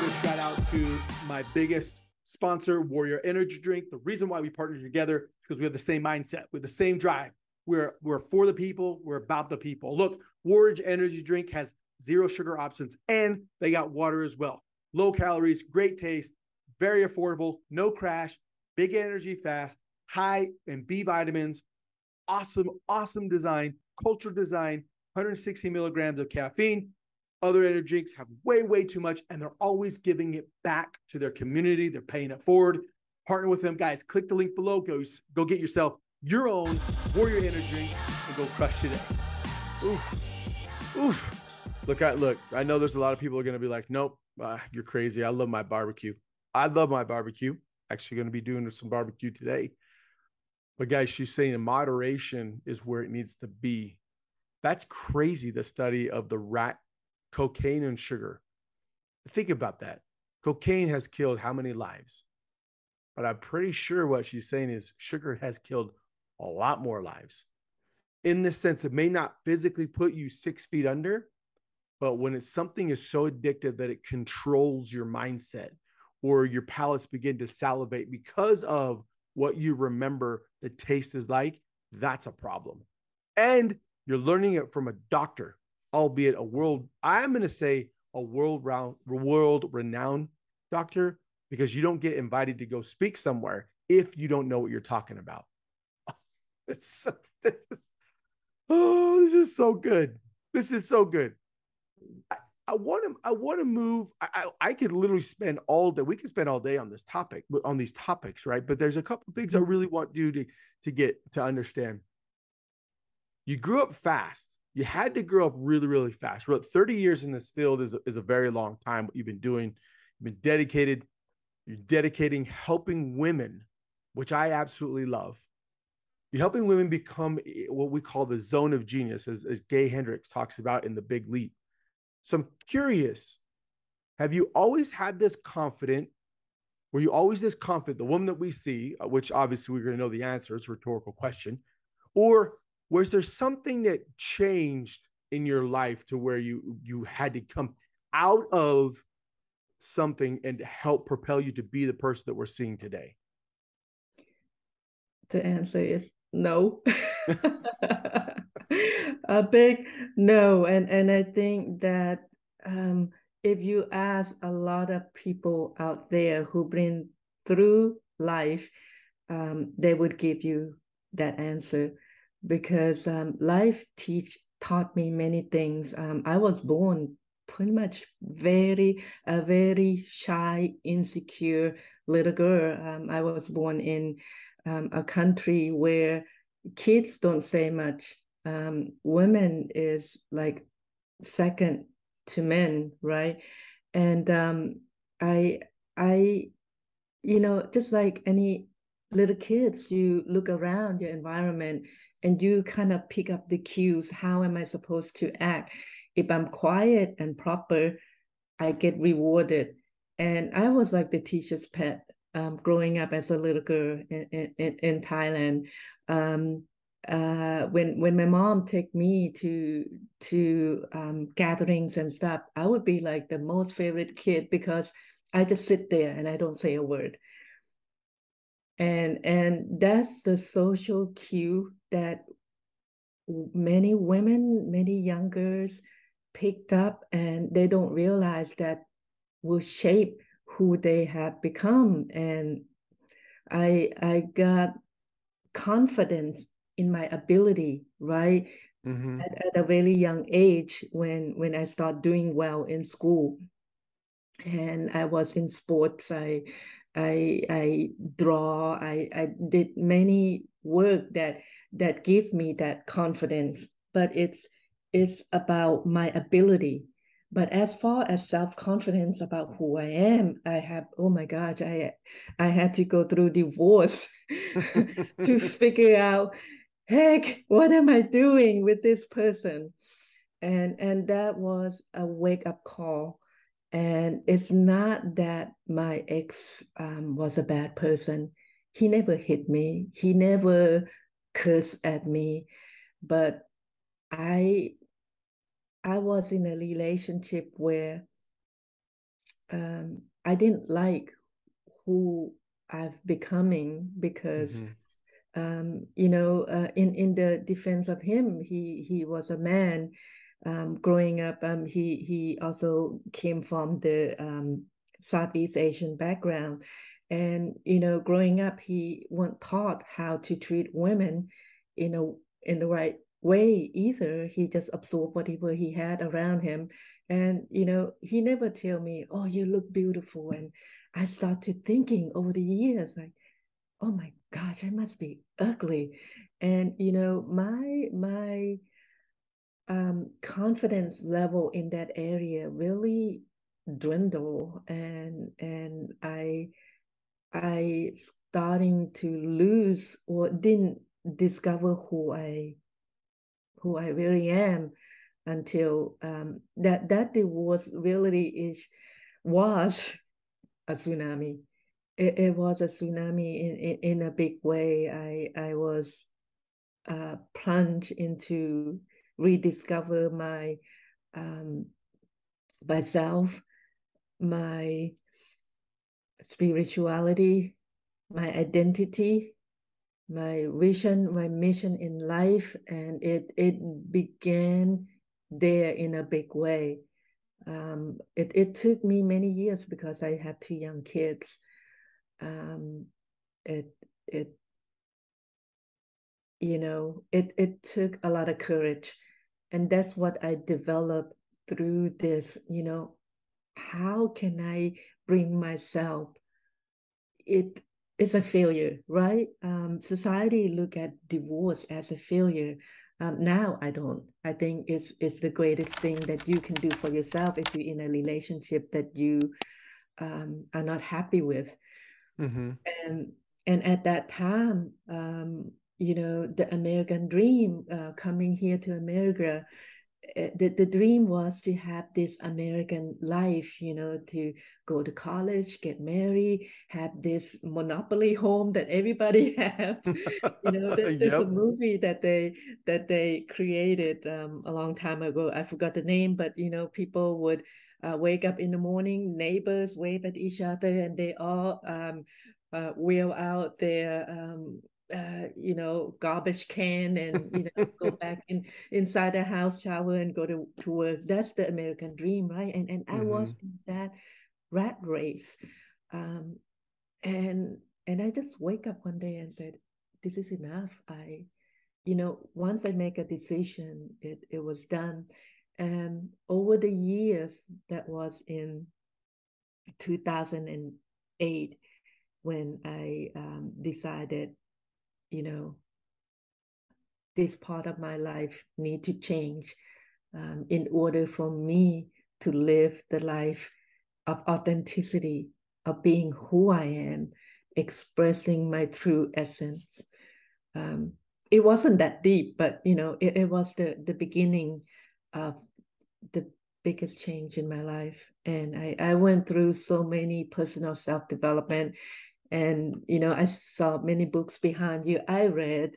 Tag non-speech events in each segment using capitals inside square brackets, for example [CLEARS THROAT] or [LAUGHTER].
give a shout out to my biggest sponsor, Warrior Energy Drink. The reason why we partnered together because we have the same mindset, we have the same drive. We're we're for the people, we're about the people. Look, Warrior Energy Drink has zero sugar options, and they got water as well. Low calories, great taste, very affordable, no crash, big energy fast, high in B vitamins, awesome, awesome design, culture design, 160 milligrams of caffeine. Other energy drinks have way, way too much, and they're always giving it back to their community. They're paying it forward. Partner with them, guys. Click the link below. Go, go get yourself your own Warrior Energy drink and go crush today. Oof, oof. Look, I look. I know there's a lot of people are going to be like, "Nope, uh, you're crazy." I love my barbecue. I love my barbecue. Actually, going to be doing some barbecue today. But guys, she's saying moderation is where it needs to be. That's crazy. The study of the rat cocaine and sugar. Think about that. Cocaine has killed how many lives? But I'm pretty sure what she's saying is sugar has killed a lot more lives. In this sense, it may not physically put you six feet under, but when it's something is so addictive that it controls your mindset or your palates begin to salivate because of what you remember the taste is like, that's a problem. And you're learning it from a doctor albeit a world, I'm going to say a world round, world renowned doctor, because you don't get invited to go speak somewhere if you don't know what you're talking about. [LAUGHS] this, this is, oh, this is so good. This is so good. I, I want to, I want to move. I, I, I could literally spend all day. We could spend all day on this topic, on these topics, right? But there's a couple things I mm-hmm. really want you to to get to understand. You grew up fast you had to grow up really, really fast. 30 years in this field is, is a very long time. What you've been doing, you've been dedicated, you're dedicating helping women, which I absolutely love. You're helping women become eh, what we call the zone of genius, as, as Gay Hendricks talks about in The Big Leap. So I'm curious, have you always had this confident? Were you always this confident? The woman that we see, uh, which obviously we're going to know the answer, it's a rhetorical question, or was there something that changed in your life to where you you had to come out of something and help propel you to be the person that we're seeing today? The answer is no. [LAUGHS] [LAUGHS] a big no. And and I think that um, if you ask a lot of people out there who've been through life, um, they would give you that answer because um, life teach taught me many things. Um, I was born pretty much very a very shy, insecure little girl. Um, I was born in um, a country where kids don't say much. Um, women is like second to men, right? And um, I I you know just like any little kids you look around your environment and you kind of pick up the cues how am i supposed to act? If i'm quiet and proper i get rewarded. And i was like the teacher's pet um, growing up as a little girl in, in, in thailand. Um, uh, when when my mom take me to to um, gatherings and stuff i would be like the most favorite kid because i just sit there and i don't say a word. And and that's the social cue that many women many young girls picked up and they don't realize that will shape who they have become and i i got confidence in my ability right mm-hmm. at, at a very young age when when i start doing well in school and i was in sports i I I draw. I I did many work that that give me that confidence. But it's it's about my ability. But as far as self confidence about who I am, I have oh my gosh, I I had to go through divorce [LAUGHS] to [LAUGHS] figure out, heck, what am I doing with this person? And and that was a wake up call and it's not that my ex um, was a bad person. He never hit me. He never cursed at me. But I I was in a relationship where um, I didn't like who I've becoming because mm-hmm. um, you know uh, in in the defense of him he he was a man um, growing up um, he he also came from the um, Southeast Asian background and you know growing up he wasn't taught how to treat women in a in the right way either. He just absorbed whatever he had around him. And you know he never tell me oh you look beautiful. And i started thinking over the years like oh my gosh i must be ugly. And you know my my um, confidence level in that area really dwindle and and i i starting to lose or didn't discover who i who i really am until um, that that divorce really is was [LAUGHS] a tsunami. It, it was a tsunami in, in, in a big way. I I was uh, plunged into rediscover my um, myself, my spirituality, my identity, my vision, my mission in life, and it it began there in a big way. Um, it, it took me many years because I had two young kids. Um, it it you know it it took a lot of courage, and that's what I developed through this. You know, how can I bring myself? It is a failure, right? Um, society look at divorce as a failure. Um, now I don't. I think it's it's the greatest thing that you can do for yourself if you're in a relationship that you um, are not happy with. Mm-hmm. And and at that time, um, you know, the American dream uh, coming here to America the, the dream was to have this American life, you know, to go to college, get married, have this monopoly [LAUGHS] home that everybody [LAUGHS] has. you know, there, there's yep. a movie that they that they created um, a long time ago. I forgot the name, but you know, people would uh, wake up in the morning, neighbors wave at each other, and they all um, uh, wheel out their um, uh, you know, garbage can and you know go [LAUGHS] back in inside the house, shower, and go to, to work. That's the American dream, right? And and mm-hmm. I was mm-hmm. in that rat race, um, and and I just wake up one day and said, "This is enough." I, you know, once I make a decision, it it was done, and over the years, that was in two thousand and eight when I um, decided you know, this part of my life need to change um, in order for me to live the life of authenticity, of being who I am, expressing my true essence. Um, it wasn't that deep, but you know, it, it was the the beginning of the biggest change in my life. And I, I went through so many personal self-development and you know i saw many books behind you. I read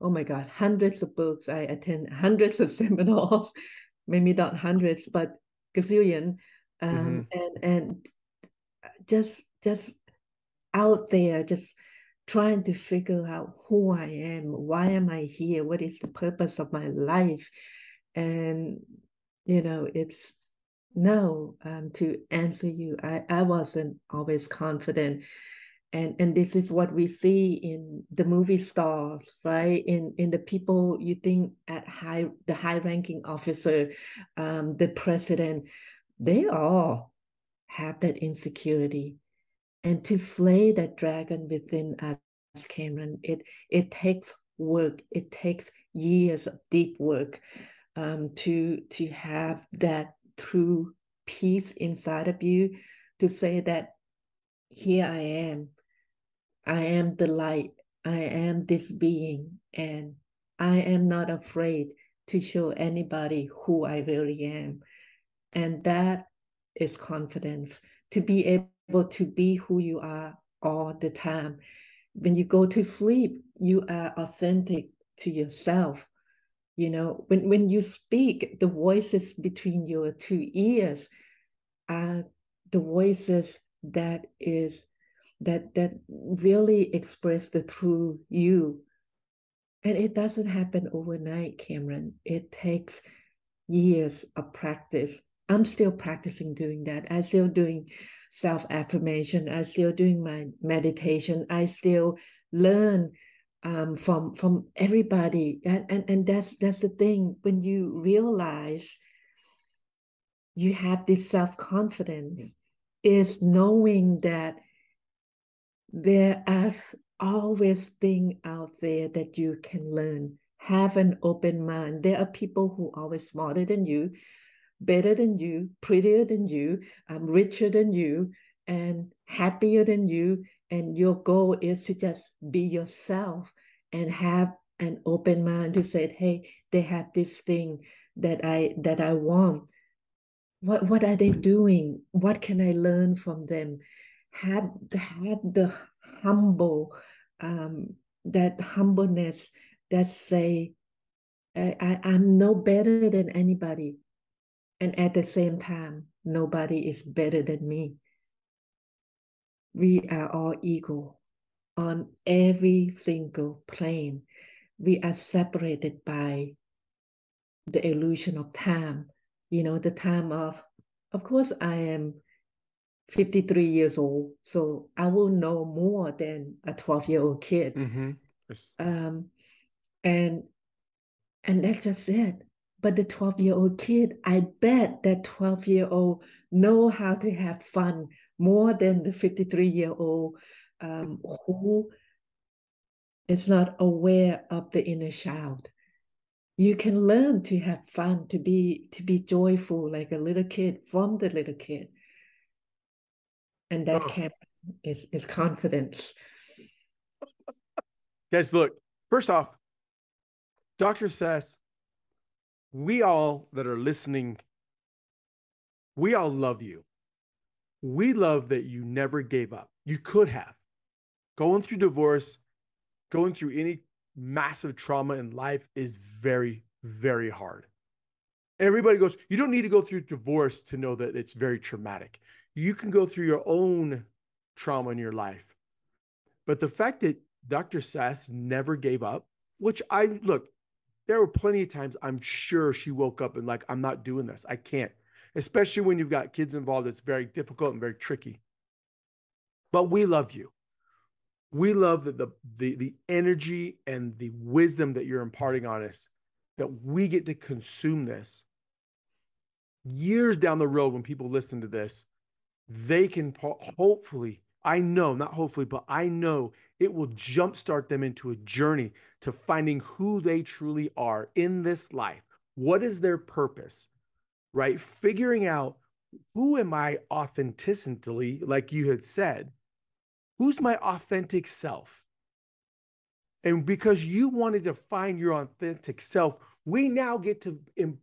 oh my god hundreds of books. I attend hundreds of [LAUGHS] seminars maybe not hundreds but gazillion. Um, mm-hmm. and and just just out there just trying to figure out who i am. Why am i here? What is the purpose of my life? And you know it's no um, to answer you i i wasn't always confident and and this is what we see in the movie stars right? In in the people you think at high the high ranking officer um, the president they all have that insecurity. And to slay that dragon within us cameron it it takes work. It takes years of deep work um, to to have that true peace inside of you to say that here i am I am the light. I am this being, and I am not afraid to show anybody who I really am. And that is confidence to be able to be who you are all the time. When you go to sleep, you are authentic to yourself. You know, when, when you speak, the voices between your two ears are the voices that is that that really express the true you. And it doesn't happen overnight cameron. It takes years of practice. I'm still practicing doing that. I'm still doing self affirmation i'm still doing my meditation. I still learn um, from from everybody. And, and and that's that's the thing. When you realize you have this self-confidence is knowing that there are always things out there that you can learn. Have an open mind. There are people who are always smarter than you, better than you, prettier than you, um, richer than you, and happier than you. And your goal is to just be yourself and have an open mind to say, hey, they have this thing that I that I want. What what are they doing? What can I learn from them? Have have the humble um, that humbleness that say I, I, I'm no better than anybody. And at the same time, nobody is better than me. We are all equal on every single plane. We are separated by the illusion of time, you know, the time of, of course, I am 53 years old, so I will know more than a 12 year old kid. Mm-hmm. Um, and and that's just it. But the 12 year old kid, I bet that 12 year old know how to have fun more than the 53 year old um, who is not aware of the inner child. You can learn to have fun, to be to be joyful like a little kid from the little kid and that oh. camp is is confidence. Guys, look. First off, Dr. Sas we all that are listening, we all love you. We love that you never gave up. You could have. Going through divorce, going through any massive trauma in life is very, very hard. Everybody goes, you don't need to go through divorce to know that it's very traumatic you can go through your own trauma in your life. But the fact that Dr. Sas never gave up, which I look, there were plenty of times I'm sure she woke up and like, I'm not doing this. I can't, especially when you've got kids involved. It's very difficult and very tricky. But we love you. We love that the, the the energy and the wisdom that you're imparting on us, that we get to consume this years down the road when people listen to this they can hopefully, I know, not hopefully, but I know it will jumpstart them into a journey to finding who they truly are in this life. What is their purpose, right? Figuring out who am I authentically, like you had said, who's my authentic self? And because you wanted to find your authentic self, we now get to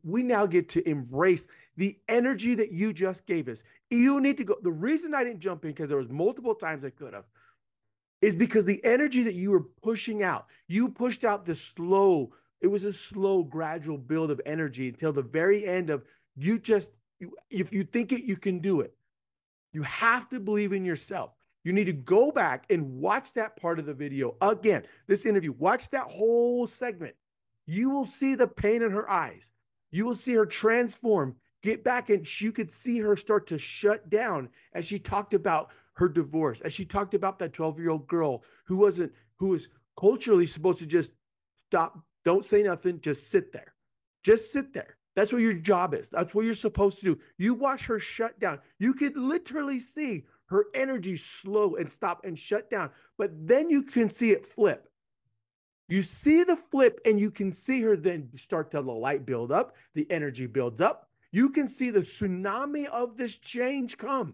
we now get to embrace the energy that you just gave us. You need to go the reason i didn't jump in because there was multiple times i could have is because the energy that you were pushing out you pushed out the slow it was a slow gradual build of energy until the very end of you just you, if you think it you can do it. You have to believe in yourself you need to go back and watch that part of the video again this interview watch that whole segment you will see the pain in her eyes. You will see her transform, get back, and you could see her start to shut down as she talked about her divorce, as she talked about that 12 year old girl who wasn't, who was culturally supposed to just stop, don't say nothing, just sit there. Just sit there. That's what your job is. That's what you're supposed to do. You watch her shut down. You could literally see her energy slow and stop and shut down. But then you can see it flip. You see the flip, and you can see her then start to the light build up, the energy builds up. You can see the tsunami of this change come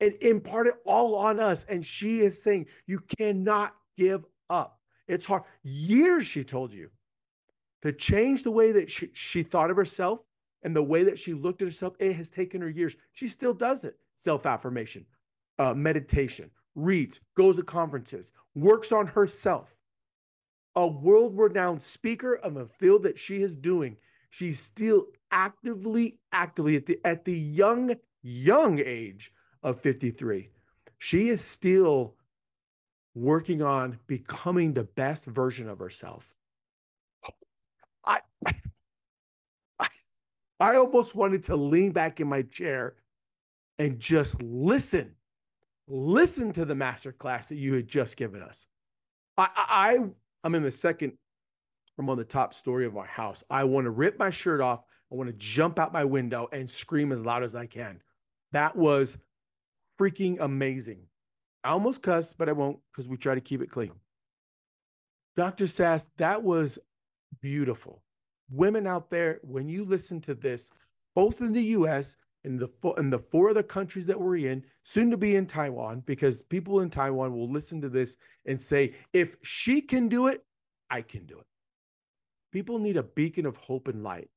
and impart it all on us. And she is saying, You cannot give up. It's hard. Years, she told you, to change the way that she, she thought of herself and the way that she looked at herself. It has taken her years. She still does it self affirmation, uh, meditation, reads, goes to conferences, works on herself a world renowned speaker of a field that she is doing. She's still actively, actively at the at the young, young age of 53. She is still working on becoming the best version of herself. I, I, I almost wanted to lean back in my chair and just listen, listen to the masterclass that you had just given us. I, I, I'm in the second, I'm on the top story of my house. I want to rip my shirt off. I want to jump out my window and scream as loud as I can. That was freaking amazing. I almost cussed, but I won't because we try to keep it clean. Dr. Sas, that was beautiful. Women out there, when you listen to this, both in the US and the in the four other countries that we're in, soon to be in Taiwan, because people in Taiwan will listen to this and say, if she can do it, I can do it. People need a beacon of hope and light.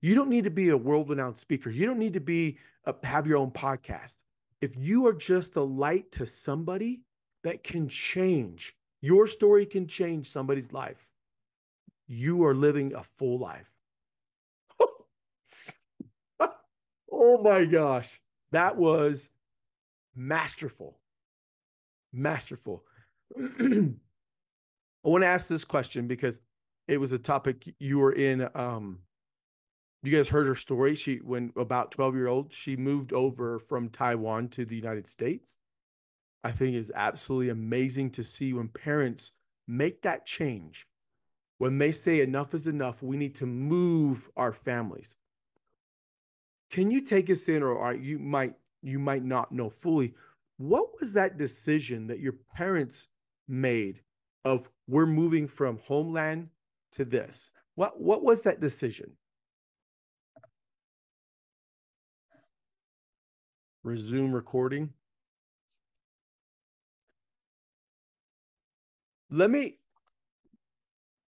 You don't need to be a world-renowned speaker. You don't need to be a, have your own podcast if you are just the light to somebody that can change, your story can change somebody's life. You are living a full life. Oh my gosh. That was masterful. Masterful. [CLEARS THROAT] I want to ask this question because it was a topic you were in um, you guys heard her story. She, when about 12 year old, she moved over from Taiwan to the United States. I think it's absolutely amazing to see when parents make that change. When they say enough is enough, we need to move our families. Can you take us in, or you might you might not know fully, what was that decision that your parents made of we're moving from homeland to this? What what was that decision? resume recording. Let me,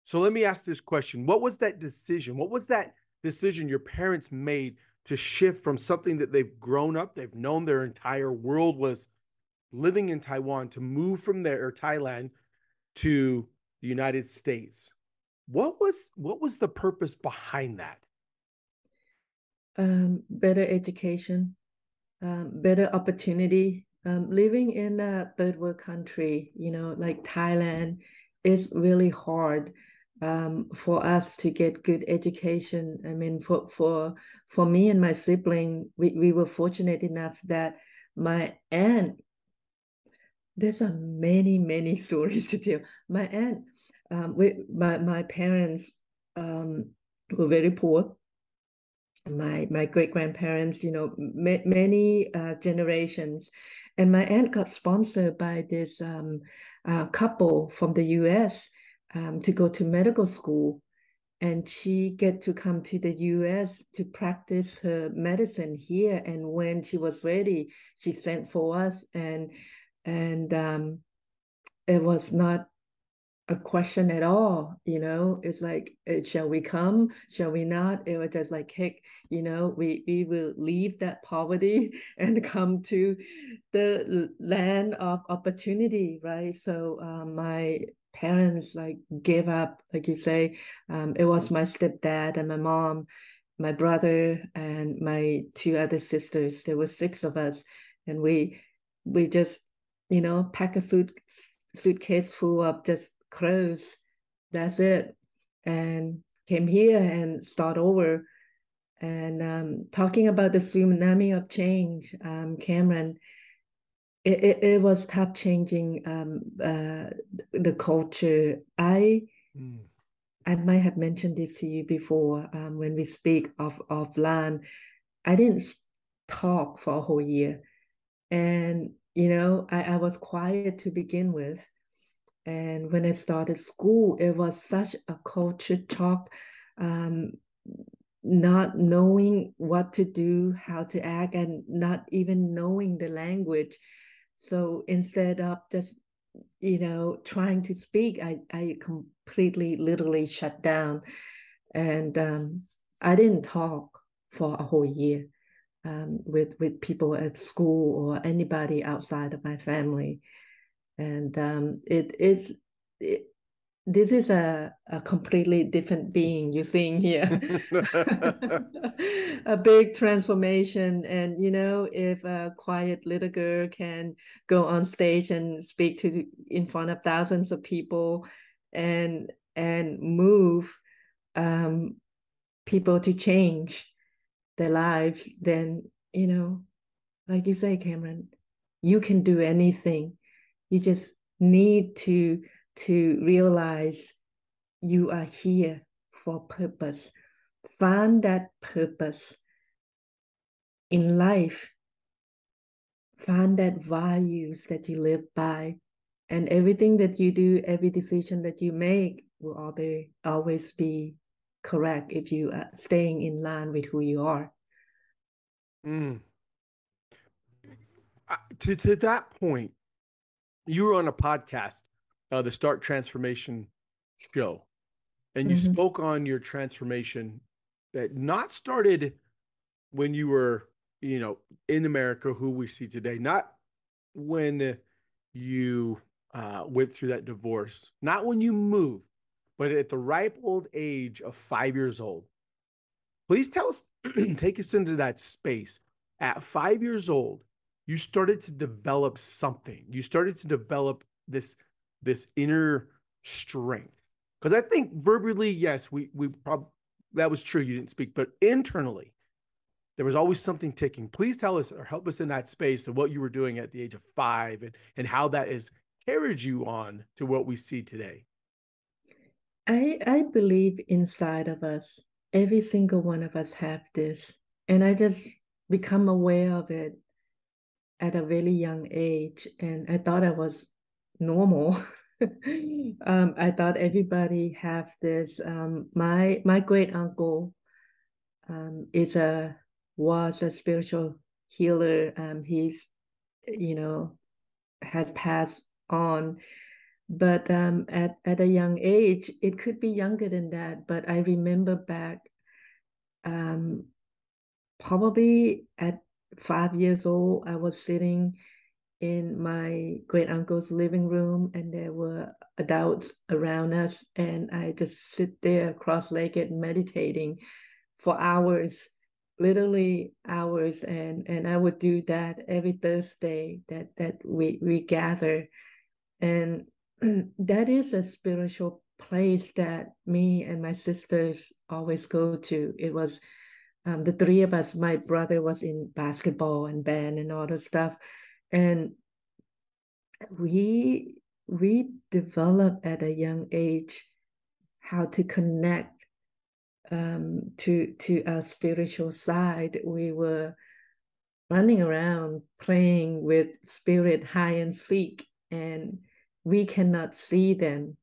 so let me ask this question. What was that decision? What was that decision your parents made to shift from something that they've grown up, they've known their entire world was living in Taiwan to move from there or Thailand to the United States? What was what was the purpose behind that? Um, better education um, better opportunity. Um, living in a third world country, you know, like Thailand, is really hard um, for us to get good education. I mean, for for for me and my sibling, we, we were fortunate enough that my aunt. There's a many many [LAUGHS] stories to tell. My aunt, um, we, my my parents um, were very poor, my my great grandparents, you know, ma- many uh, generations, and my aunt got sponsored by this um, uh, couple from the U.S. Um, to go to medical school, and she get to come to the U.S. to practice her medicine here. And when she was ready, she sent for us, and and um, it was not a question at all you know it's like uh, shall we come shall we not it was just like heck you know we we will leave that poverty [LAUGHS] and come to the land of opportunity right so um, my parents like gave up like you say um, it was my stepdad and my mom my brother and my two other sisters there were six of us and we we just you know pack a suit suitcase full of just clothes That's it. And came here and start over. And um, talking about the tsunami of change, um, Cameron, it, it, it, was tough changing um, uh, the culture. I mm. I might have mentioned this to you before um, when we speak of of land. I didn't talk for a whole year, and you know I, I was quiet to begin with, and when I started school, it was such a culture shock, um, not knowing what to do, how to act, and not even knowing the language. So instead of just, you know, trying to speak, I, I completely, literally shut down. And um, I didn't talk for a whole year um, with, with people at school or anybody outside of my family and um, it is it, this is a, a completely different being you're seeing here. [LAUGHS] A big transformation. And you know if a quiet little girl can go on stage and speak to in front of thousands of people and and move um, people to change their lives then you know like you say cameron you can do anything. You just need to to realize you are here for purpose. Find that purpose in life. Find that values that you live by. And everything that you do, every decision that you make will always, always be correct if you are staying in line with who you are. Mm. Uh, to, to that point, you were on a podcast uh, the Start Transformation show, and you mm-hmm. spoke on your transformation that not started when you were, you know, in America, who we see today, not when you uh, went through that divorce, not when you moved, but at the ripe old age of five years old. Please tell us, [CLEARS THROAT] take us into that space. At five years old, you started to develop something. You started to develop this this inner strength. Because i think verbally yes we we probably that was true you didn't speak but internally there was always something ticking. Please tell us or help us in that space of what you were doing at the age of five and and how that has carried you on to what we see today. I i believe inside of us every single one of us have this and i just become aware of it at a really young age and i thought i was normal. [LAUGHS] um, I thought everybody have this. Um, my my great uncle um, is a was a spiritual healer. Um, he's you know has passed on, but um, at at a young age, it could be younger than that. But I remember back, um, probably at five years old, I was sitting in my great uncle's living room and there were adults around us and i just sit there cross-legged meditating for hours literally hours and and i would do that every thursday that that we we gather. And [CLEARS THROAT] that is a spiritual place that me and my sisters always go to. It was um, the three of us my brother was in basketball and band and all the stuff and we we develop at a young age how to connect um, to to our spiritual side. We were running around playing with spirit hide and seek, and we cannot see them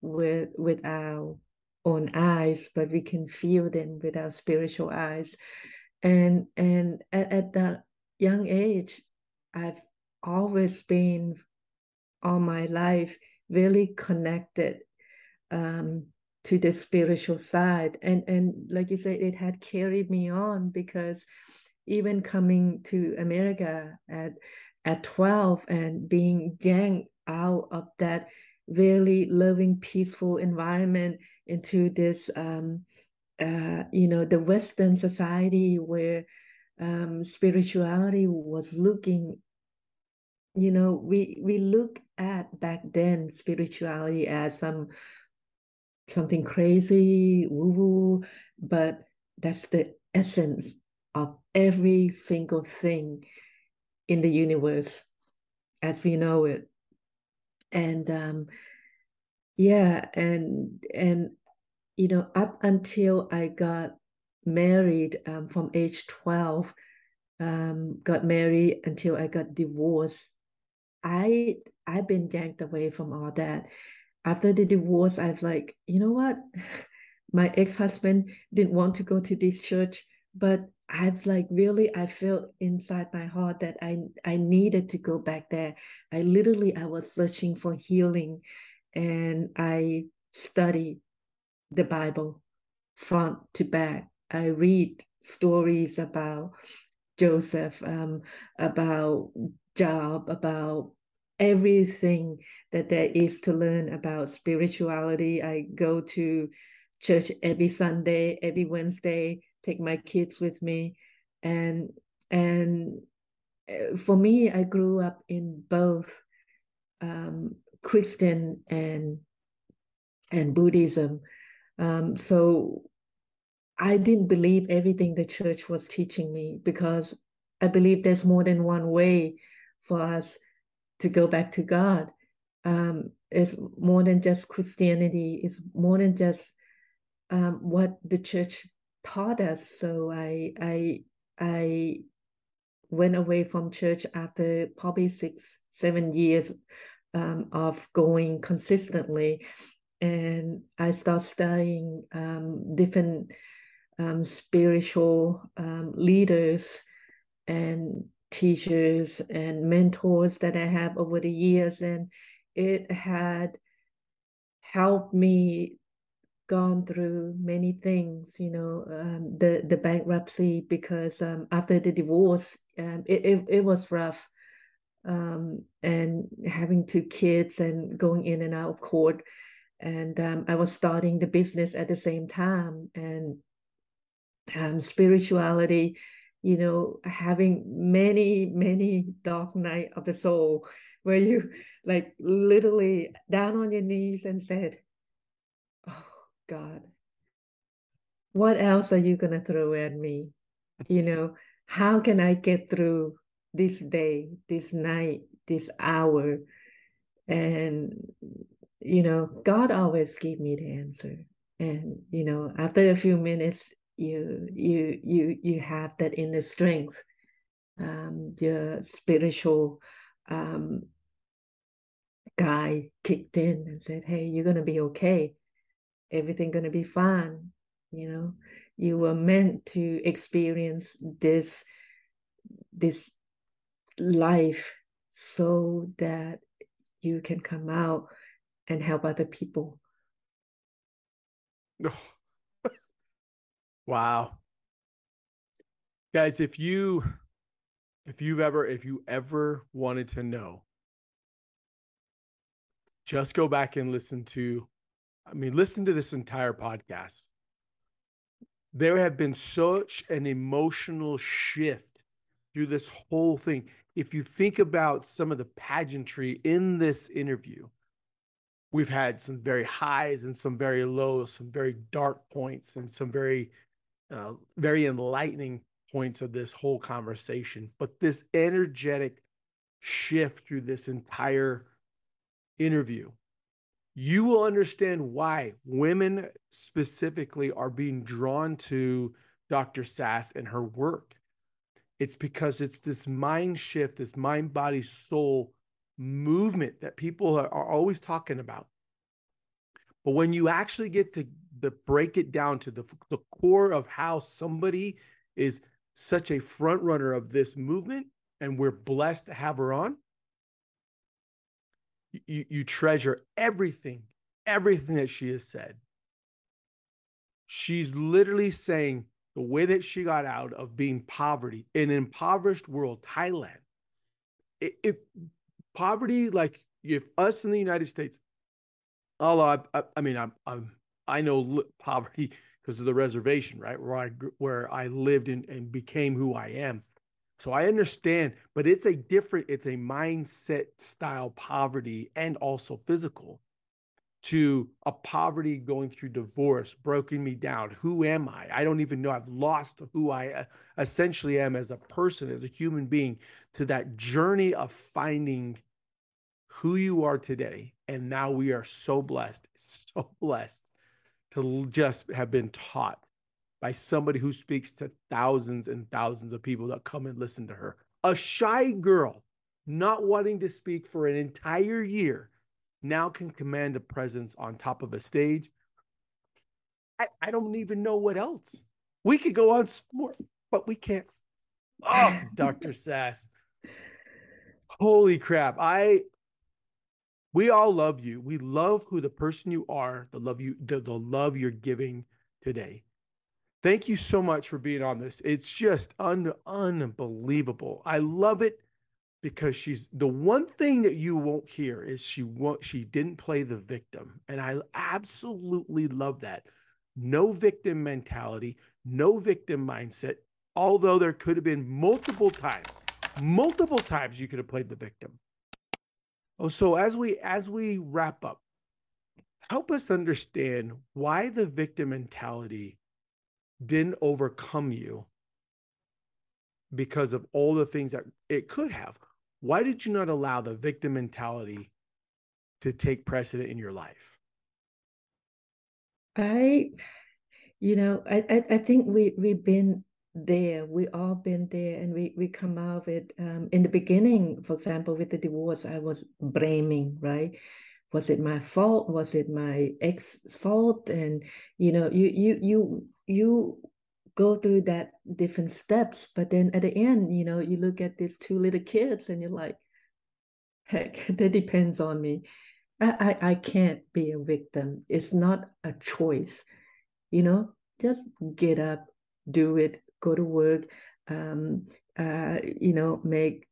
with with our own eyes, but we can feel them with our spiritual eyes. And and at, at that young age, I've always been all my life really connected um, to the spiritual side. And and like you said, it had carried me on because even coming to America at at 12 and being yanked out of that really loving, peaceful environment into this um, uh, you know, the Western society where um, spirituality was looking you know we we look at back then spirituality as some something crazy woo woo but that's the essence of every single thing in the universe as we know it. And um yeah and and you know up until i got married um, from age 12 um, got married until i got divorced I I've been yanked away from all that. After the divorce, I was like, you know what? [LAUGHS] My ex-husband didn't want to go to this church, but I've like really I felt inside my heart that I I needed to go back there. I literally I was searching for healing and I studied the Bible front to back. I read stories about Joseph, um, about Job, about everything that there is to learn about spirituality. I go to church every Sunday, every Wednesday, take my kids with me. And and uh, for me, I grew up in both um, Christian and and Buddhism. Um, so I didn't believe everything the church was teaching me because I believe there's more than one way for us to go back to God. Um, it's more than just Christianity. It's more than just um, what the church taught us. So I I I went away from church after probably six seven years um, of going consistently, and I started studying um, different um, spiritual um, leaders and teachers and mentors that I have over the years, and it had helped me gone through many things you know um, the the bankruptcy because um, after the divorce um, it, it, it was rough um, and having two kids and going in and out of court and um, i was starting the business at the same time and um, spirituality you know having many many dark night of the soul where you [LAUGHS] like literally down on your knees and said oh god what else are you to throw at me? You know how can i get through this day this night this hour? And you know god always gave me the answer. And you know after a few minutes you you you you have that inner strength um your spiritual um guy kicked in and said hey you're going to be okay. Everything going to be fine you know? You were meant to experience this this life so that you can come out and help other people Wow. Guys, if you if you've ever if you ever wanted to know just go back and listen to I mean listen to this entire podcast. There have been such an emotional shift through this whole thing. If you think about some of the pageantry in this interview, we've had some very highs and some very lows, some very dark points and some very uh, very enlightening points of this whole conversation. But this energetic shift through this entire interview, you will understand why women specifically are being drawn to Dr. Sas and her work. It's because it's this mind shift, this mind, body, soul movement that people are, always talking about. But when you actually get to the break it down to the, the core of how somebody is such a front runner of this movement and we're blessed to have her on you, you treasure everything everything that she has said. She's literally saying the way that she got out of being poverty in an impoverished world thailand. It, it poverty like if us in the united states although i, I, I mean I'm, I'm I know poverty because of the reservation, right? Where I where I lived and, and became who I am. So I understand, but it's a different, it's a mindset style poverty and also physical to a poverty going through divorce, broken me down. Who am I? I don't even know. I've lost who I uh, essentially am as a person, as a human being, to that journey of finding who you are today. And now we are so blessed, [LAUGHS] so blessed to just have been taught by somebody who speaks to thousands and thousands of people that come and listen to her. A shy girl not wanting to speak for an entire year now can command a presence on top of a stage. I, I don't even know what else. We could go on more, but we can't. Oh, Dr. Sas. Holy crap. I we all love you. We love who the person you are, the love you, the, the love you're giving today. Thank you so much for being on this. It's just un, unbelievable. I love it because she's the one thing that you won't hear is she won't she didn't play the victim and i absolutely love that no victim mentality no victim mindset although there could have been multiple times multiple times you could have played the victim oh so as we as we wrap up help us understand why the victim mentality didn't overcome you because of all the things that it could have. Why did you not allow the victim mentality to take precedent in your life? I, you know, I, I, I think we we've been there. We all been there, and we we come out of it. Um, in the beginning, for example, with the divorce, I was blaming, right? Was it my fault? Was it my ex fault? And you know, you you you you go through that different steps but then at the end you know you look at these two little kids and you're like heck [LAUGHS] that depends on me I, I i can't be a victim it's not a choice you know just get up do it go to work um uh you know make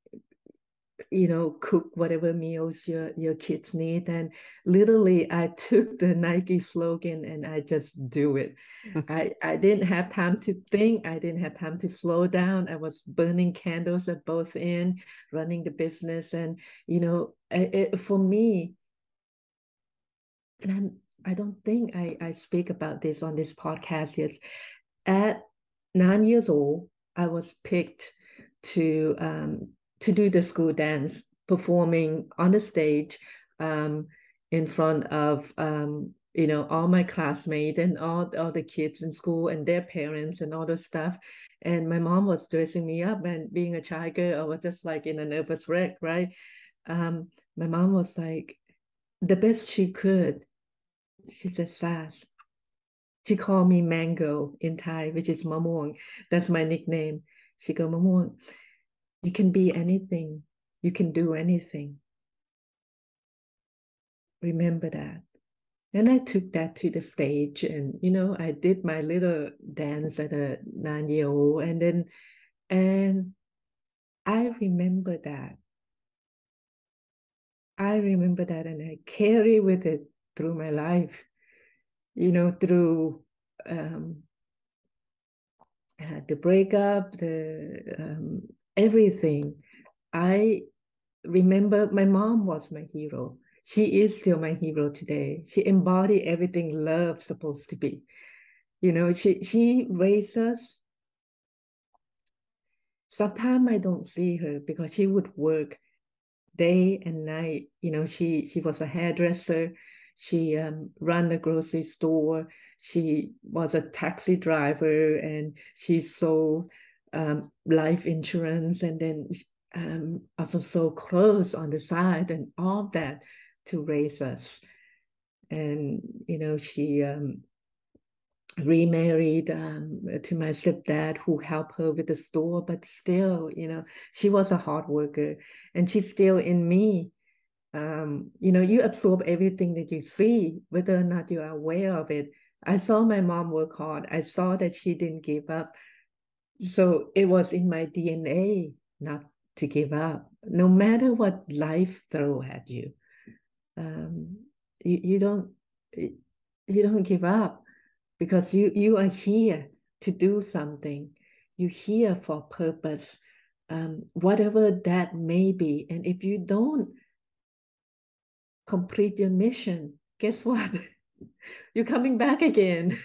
you know cook whatever meals your your kids need. And literally i [LAUGHS] took the nike slogan and i just do it. [LAUGHS] I i didn't have time to think. I didn't have time to slow down. I was burning candles at both ends running the business. And you know it, for me and i'm i don't think i i speak about this on this podcast yet at nine years old i was picked to um, to do the school dance, performing on the stage um, in front of um, you know all my classmates and all, all the kids in school and their parents and all the stuff. And my mom was dressing me up and being a child girl i was just like in a nervous wreck right? Um, my mom was like the best she could she said Sas she called me mango in thai which is mamong that's my nickname she go mamong you can be anything, you can do anything. Remember that. And I took that to the stage and, you know, I did my little dance at a nine year old. And then, and I remember that. I remember that and I carry with it through my life, you know, through um, uh, the breakup, the um, everything. I remember my mom was my hero. She is still my hero today. She embodied everything love supposed to be. You know, she she raised us. Sometimes I don't see her because she would work day and night. You know, she she was a hairdresser. She um, ran a grocery store. She was a taxi driver, and she sold um, life insurance and then um, also sold clothes on the side and all that to raise us. And, you know, she um, remarried um, to my stepdad who helped her with the store, but still, you know, she was a hard worker and she's still in me. Um, you know, you absorb everything that you see, whether or not you are aware of it. I saw my mom work hard. I saw that she didn't give up so it was in my DNA not to give up, no matter what life throw at you. Um, you, you don't you don't give up because you you are here to do something. You're here for purpose, um, whatever that may be. And if you don't complete your mission, guess what? [LAUGHS] You're coming back again.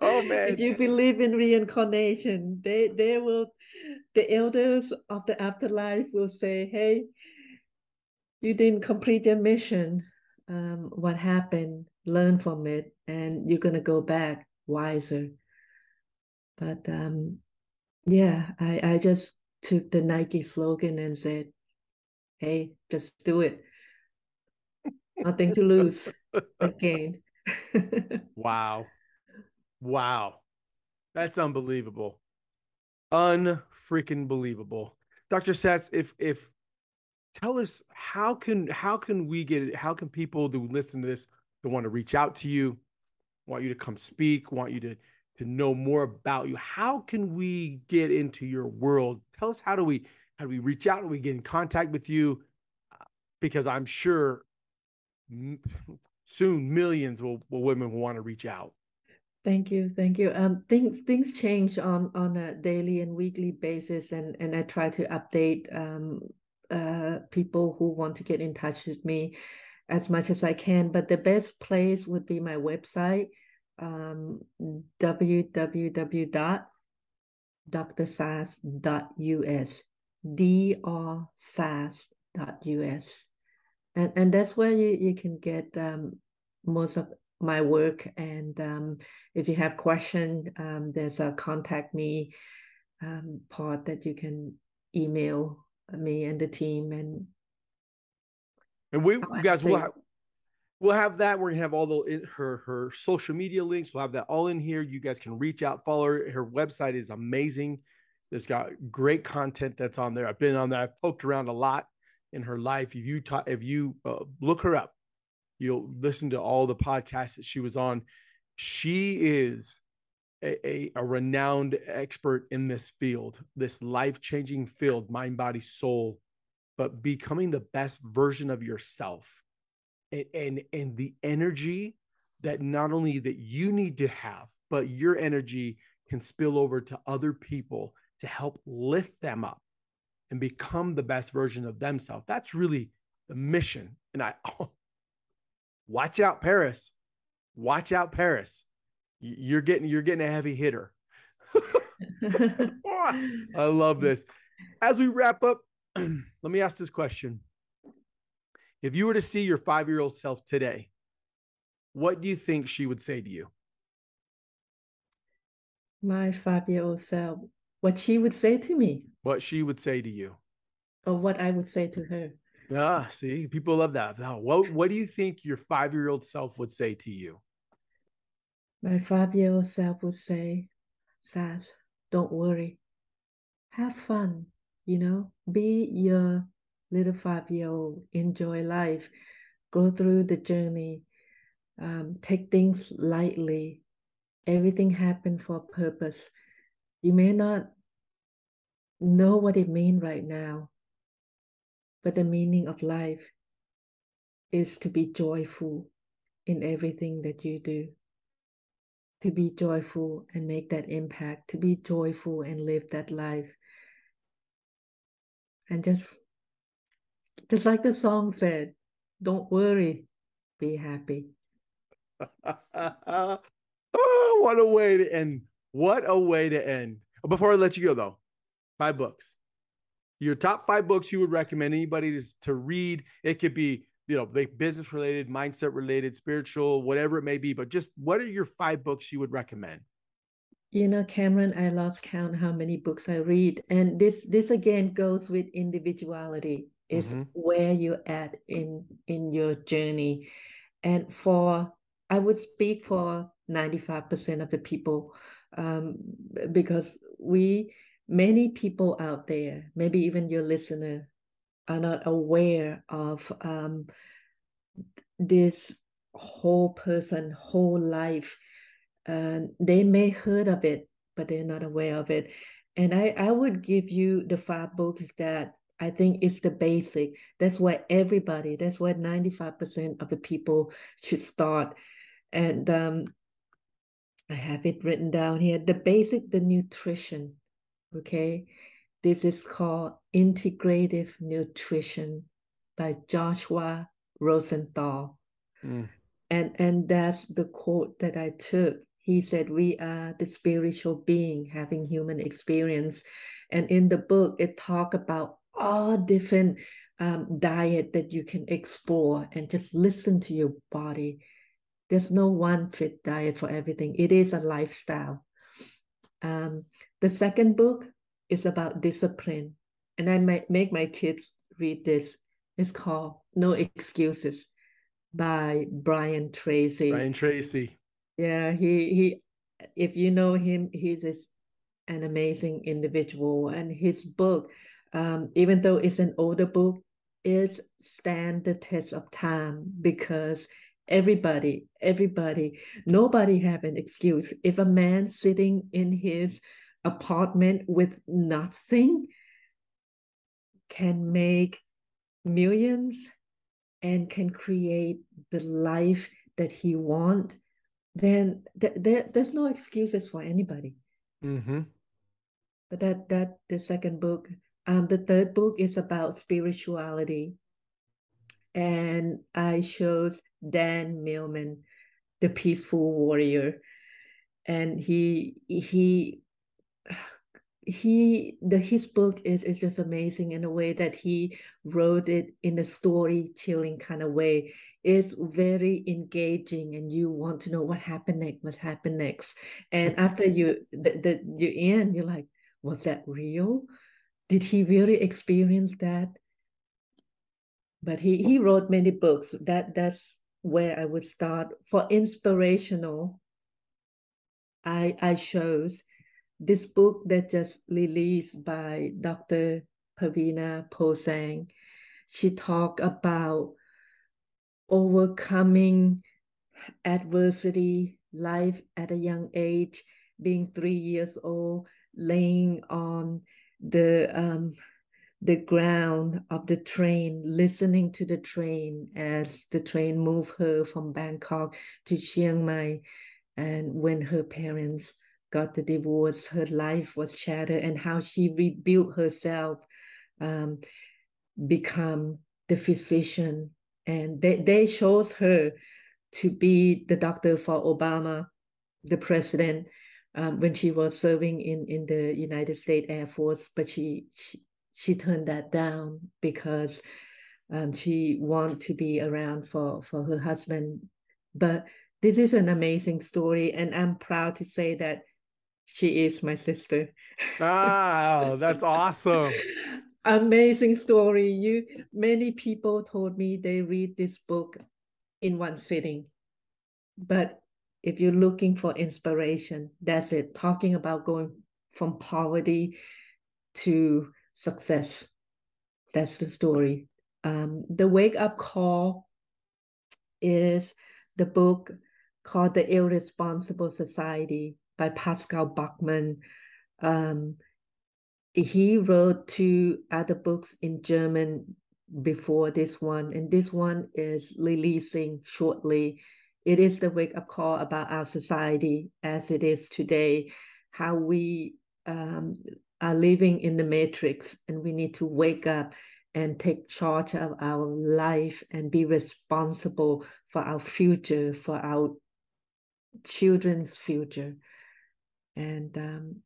oh [LAUGHS] man. If you believe in reincarnation, they they will the elders of the afterlife will say, Hey, you didn't complete your mission. Um, what happened? Learn from it, and you're gonna go back wiser. But um, yeah, I, I just took the Nike slogan and said, Hey, just do it. Nothing to lose [LAUGHS] again. [LAUGHS] wow. Wow. That's unbelievable. Unfreaking believable. Dr. Sas, if if tell us how can how can we get it? How can people who listen to this that want to reach out to you, want you to come speak, want you to to know more about you? How can we get into your world? Tell us how do we How do we reach out? How do we get in contact with you? Because I'm sure [LAUGHS] soon millions will, will women will want to reach out. Thank you, thank you. Um, things things change on on a daily and weekly basis, and and I try to update um uh people who want to get in touch with me as much as I can. But the best place would be my website, um, www.drsas.us, drsas.us. And, and that's where you, you can get um, most of my work. And um, if you have question, um, there's a contact me um, part that you can email me and the team and and we guys will have we'll have that. We're gonna have all the her her social media links. We'll have that all in here. You guys can reach out, follow her. Her website is amazing. It's got great content that's on there. I've been on there. I've poked around a lot in her life. If you talk, if you uh, look her up, you'll listen to all the podcasts that she was on. She is a, a, a renowned expert in this field, this life changing field, mind, body, soul but becoming the best version of yourself and, and and the energy that not only that you need to have but your energy can spill over to other people to help lift them up and become the best version of themselves. That's really the mission. And i oh, [LAUGHS] watch out paris. Watch out paris. You're getting you're getting a heavy hitter. [LAUGHS] [LAUGHS] I love this. As we wrap up [CLEARS THROAT] let me ask this question. If you were to see your five year old self today, what do you think she would say to you? My five year old self, what she would say to me. What she would say to you. Or what I would say to her. Ah, see, people love that. Now, what, what do you think your five year old self would say to you? My five year old self would say, Sas, don't worry. Have fun you know be your little five year old enjoy life go through the journey um, take things lightly everything happened for a purpose you may not know what it means right now but the meaning of life is to be joyful in everything that you do. To be joyful and make that impact to be joyful and live that life. And just just like the song said don't worry be happy. Oh [LAUGHS] what a way to end what a way to end. Before i let you go though five books. Your top five books you would recommend anybody to, to read. It could be you know business related mindset related spiritual whatever it may be but just what are your five books you would recommend? You know cameron i lost count how many books i read and this this again goes with individuality is mm-hmm. where you're at in in your journey. And for i would speak for 95% of the people um, because we many people out there maybe even your listener are not aware of um, this whole person whole life and they may heard of it, but they're not aware of it. And I, I would give you the five books that I think is the basic. That's where everybody, that's where 95% of the people should start. And um, I have it written down here. The basic, the nutrition. Okay. This is called Integrative Nutrition by Joshua Rosenthal. Mm. And and that's the quote that I took he said we are the spiritual being having human experience and in the book it talk about all different um, diet that you can explore and just listen to your body there's no one fit diet for everything. It is a lifestyle. Um, the second book is about discipline and i might make my kids read this. It's called no excuses by brian tracy. Brian tracy. Yeah, he he if you know him, he's just an amazing individual. And his book, um, even though it's an older book, is stand the test of time because everybody, everybody, nobody have an excuse. If a man sitting in his apartment with nothing, can make millions and can create the life that he want then th- there, there's no excuses for anybody mm-hmm. but that that the second book um the third book is about spirituality and i chose dan millman the peaceful warrior. And he he he the his book is is just amazing in a way that he wrote it in a storytelling kind of way. It's very engaging and you want to know what happened next what happened next. And [LAUGHS] after you the, the you end you're like was that real? Did he really experience that? But he he wrote many books. That that's where i would start for inspirational i i chose this book that just released by Dr. Paveena Posang, she talked about overcoming adversity, life at a young age, being three years old, laying on the um, the ground of the train, listening to the train as the train moved her from Bangkok to Chiang Mai, and when her parents got the divorce, her life was shattered, and how she rebuilt herself, um, become the physician. And they, they chose her to be the doctor for Obama, the president, um, when she was serving in, in the United States Air Force. But she, she, she turned that down because um, she wanted to be around for, for her husband. But this is an amazing story, and I'm proud to say that she is my sister. Ah, that's awesome. [LAUGHS] Amazing story. You many people told me they read this book in one sitting. But if you're looking for inspiration, that's it. Talking about going from poverty to success. That's the story. Um, the wake up call is the book called The Irresponsible Society by Pascal Bachmann. Um, he wrote two other books in German before this one, and this one is releasing shortly. It is the wake up call about our society as it is today, how we um, are living in the matrix, and we need to wake up and take charge of our life and be responsible for our future, for our children's future. And um,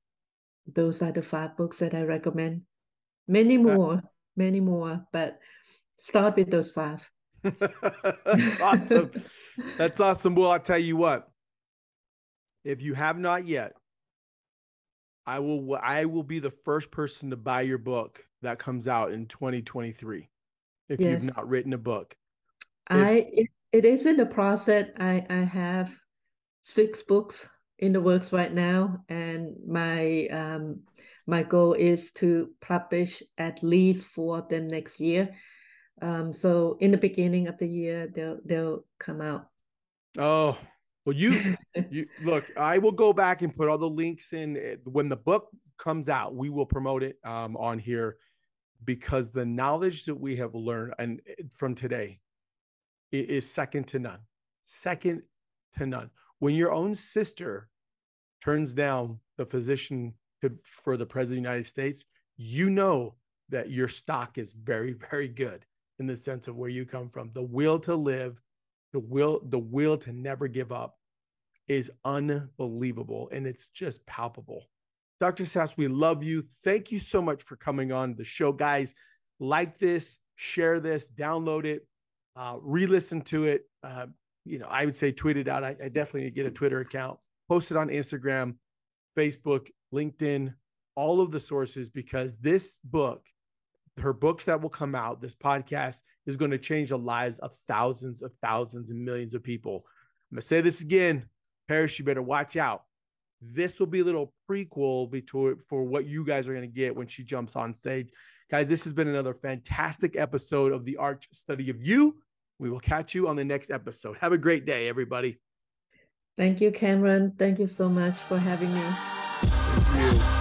those are the five books that I recommend. Many more, many more, but start with those five. [LAUGHS] That's awesome. [LAUGHS] That's awesome. Well, I'll tell you what. If you have not yet, I will I will be the first person to buy your book that comes out in 2023. If yes. you've not written a book. I it, it is in the process. I I have six books in the works right now, and my um, my goal is to publish at least four of them next year. Um, so in the beginning of the year, they'll they'll come out. Oh well, you you look. I will go back and put all the links in eh, when the book comes out. We will promote it um, on here because the knowledge that we have learned and eh, from today is second to none. Second to none. When your own sister turns down the physician to, for the president of the United States, you know that your stock is very, very good in the sense of where you come from. The will to live, the will, the will to never give up is unbelievable and it's just palpable. Dr. Sas, we love you. Thank you so much for coming on the show, guys. Like this, share this, download it, uh, re-listen to it. Uh, you know, I would say tweet it out. I, I definitely need to get a Twitter account post it on Instagram, Facebook, LinkedIn, all of the sources, because this book, her books that will come out, this podcast is going to change the lives of thousands of thousands and millions of people. I'm going to say this again, Paris, you better watch out. This will be a little prequel between, for what you guys are going to get when she jumps on stage. Guys, this has been another fantastic episode of the Arch Study of You. We will catch you on the next episode. Have a great day, everybody. Thank you, Cameron. Thank you so much for having me. Thank you.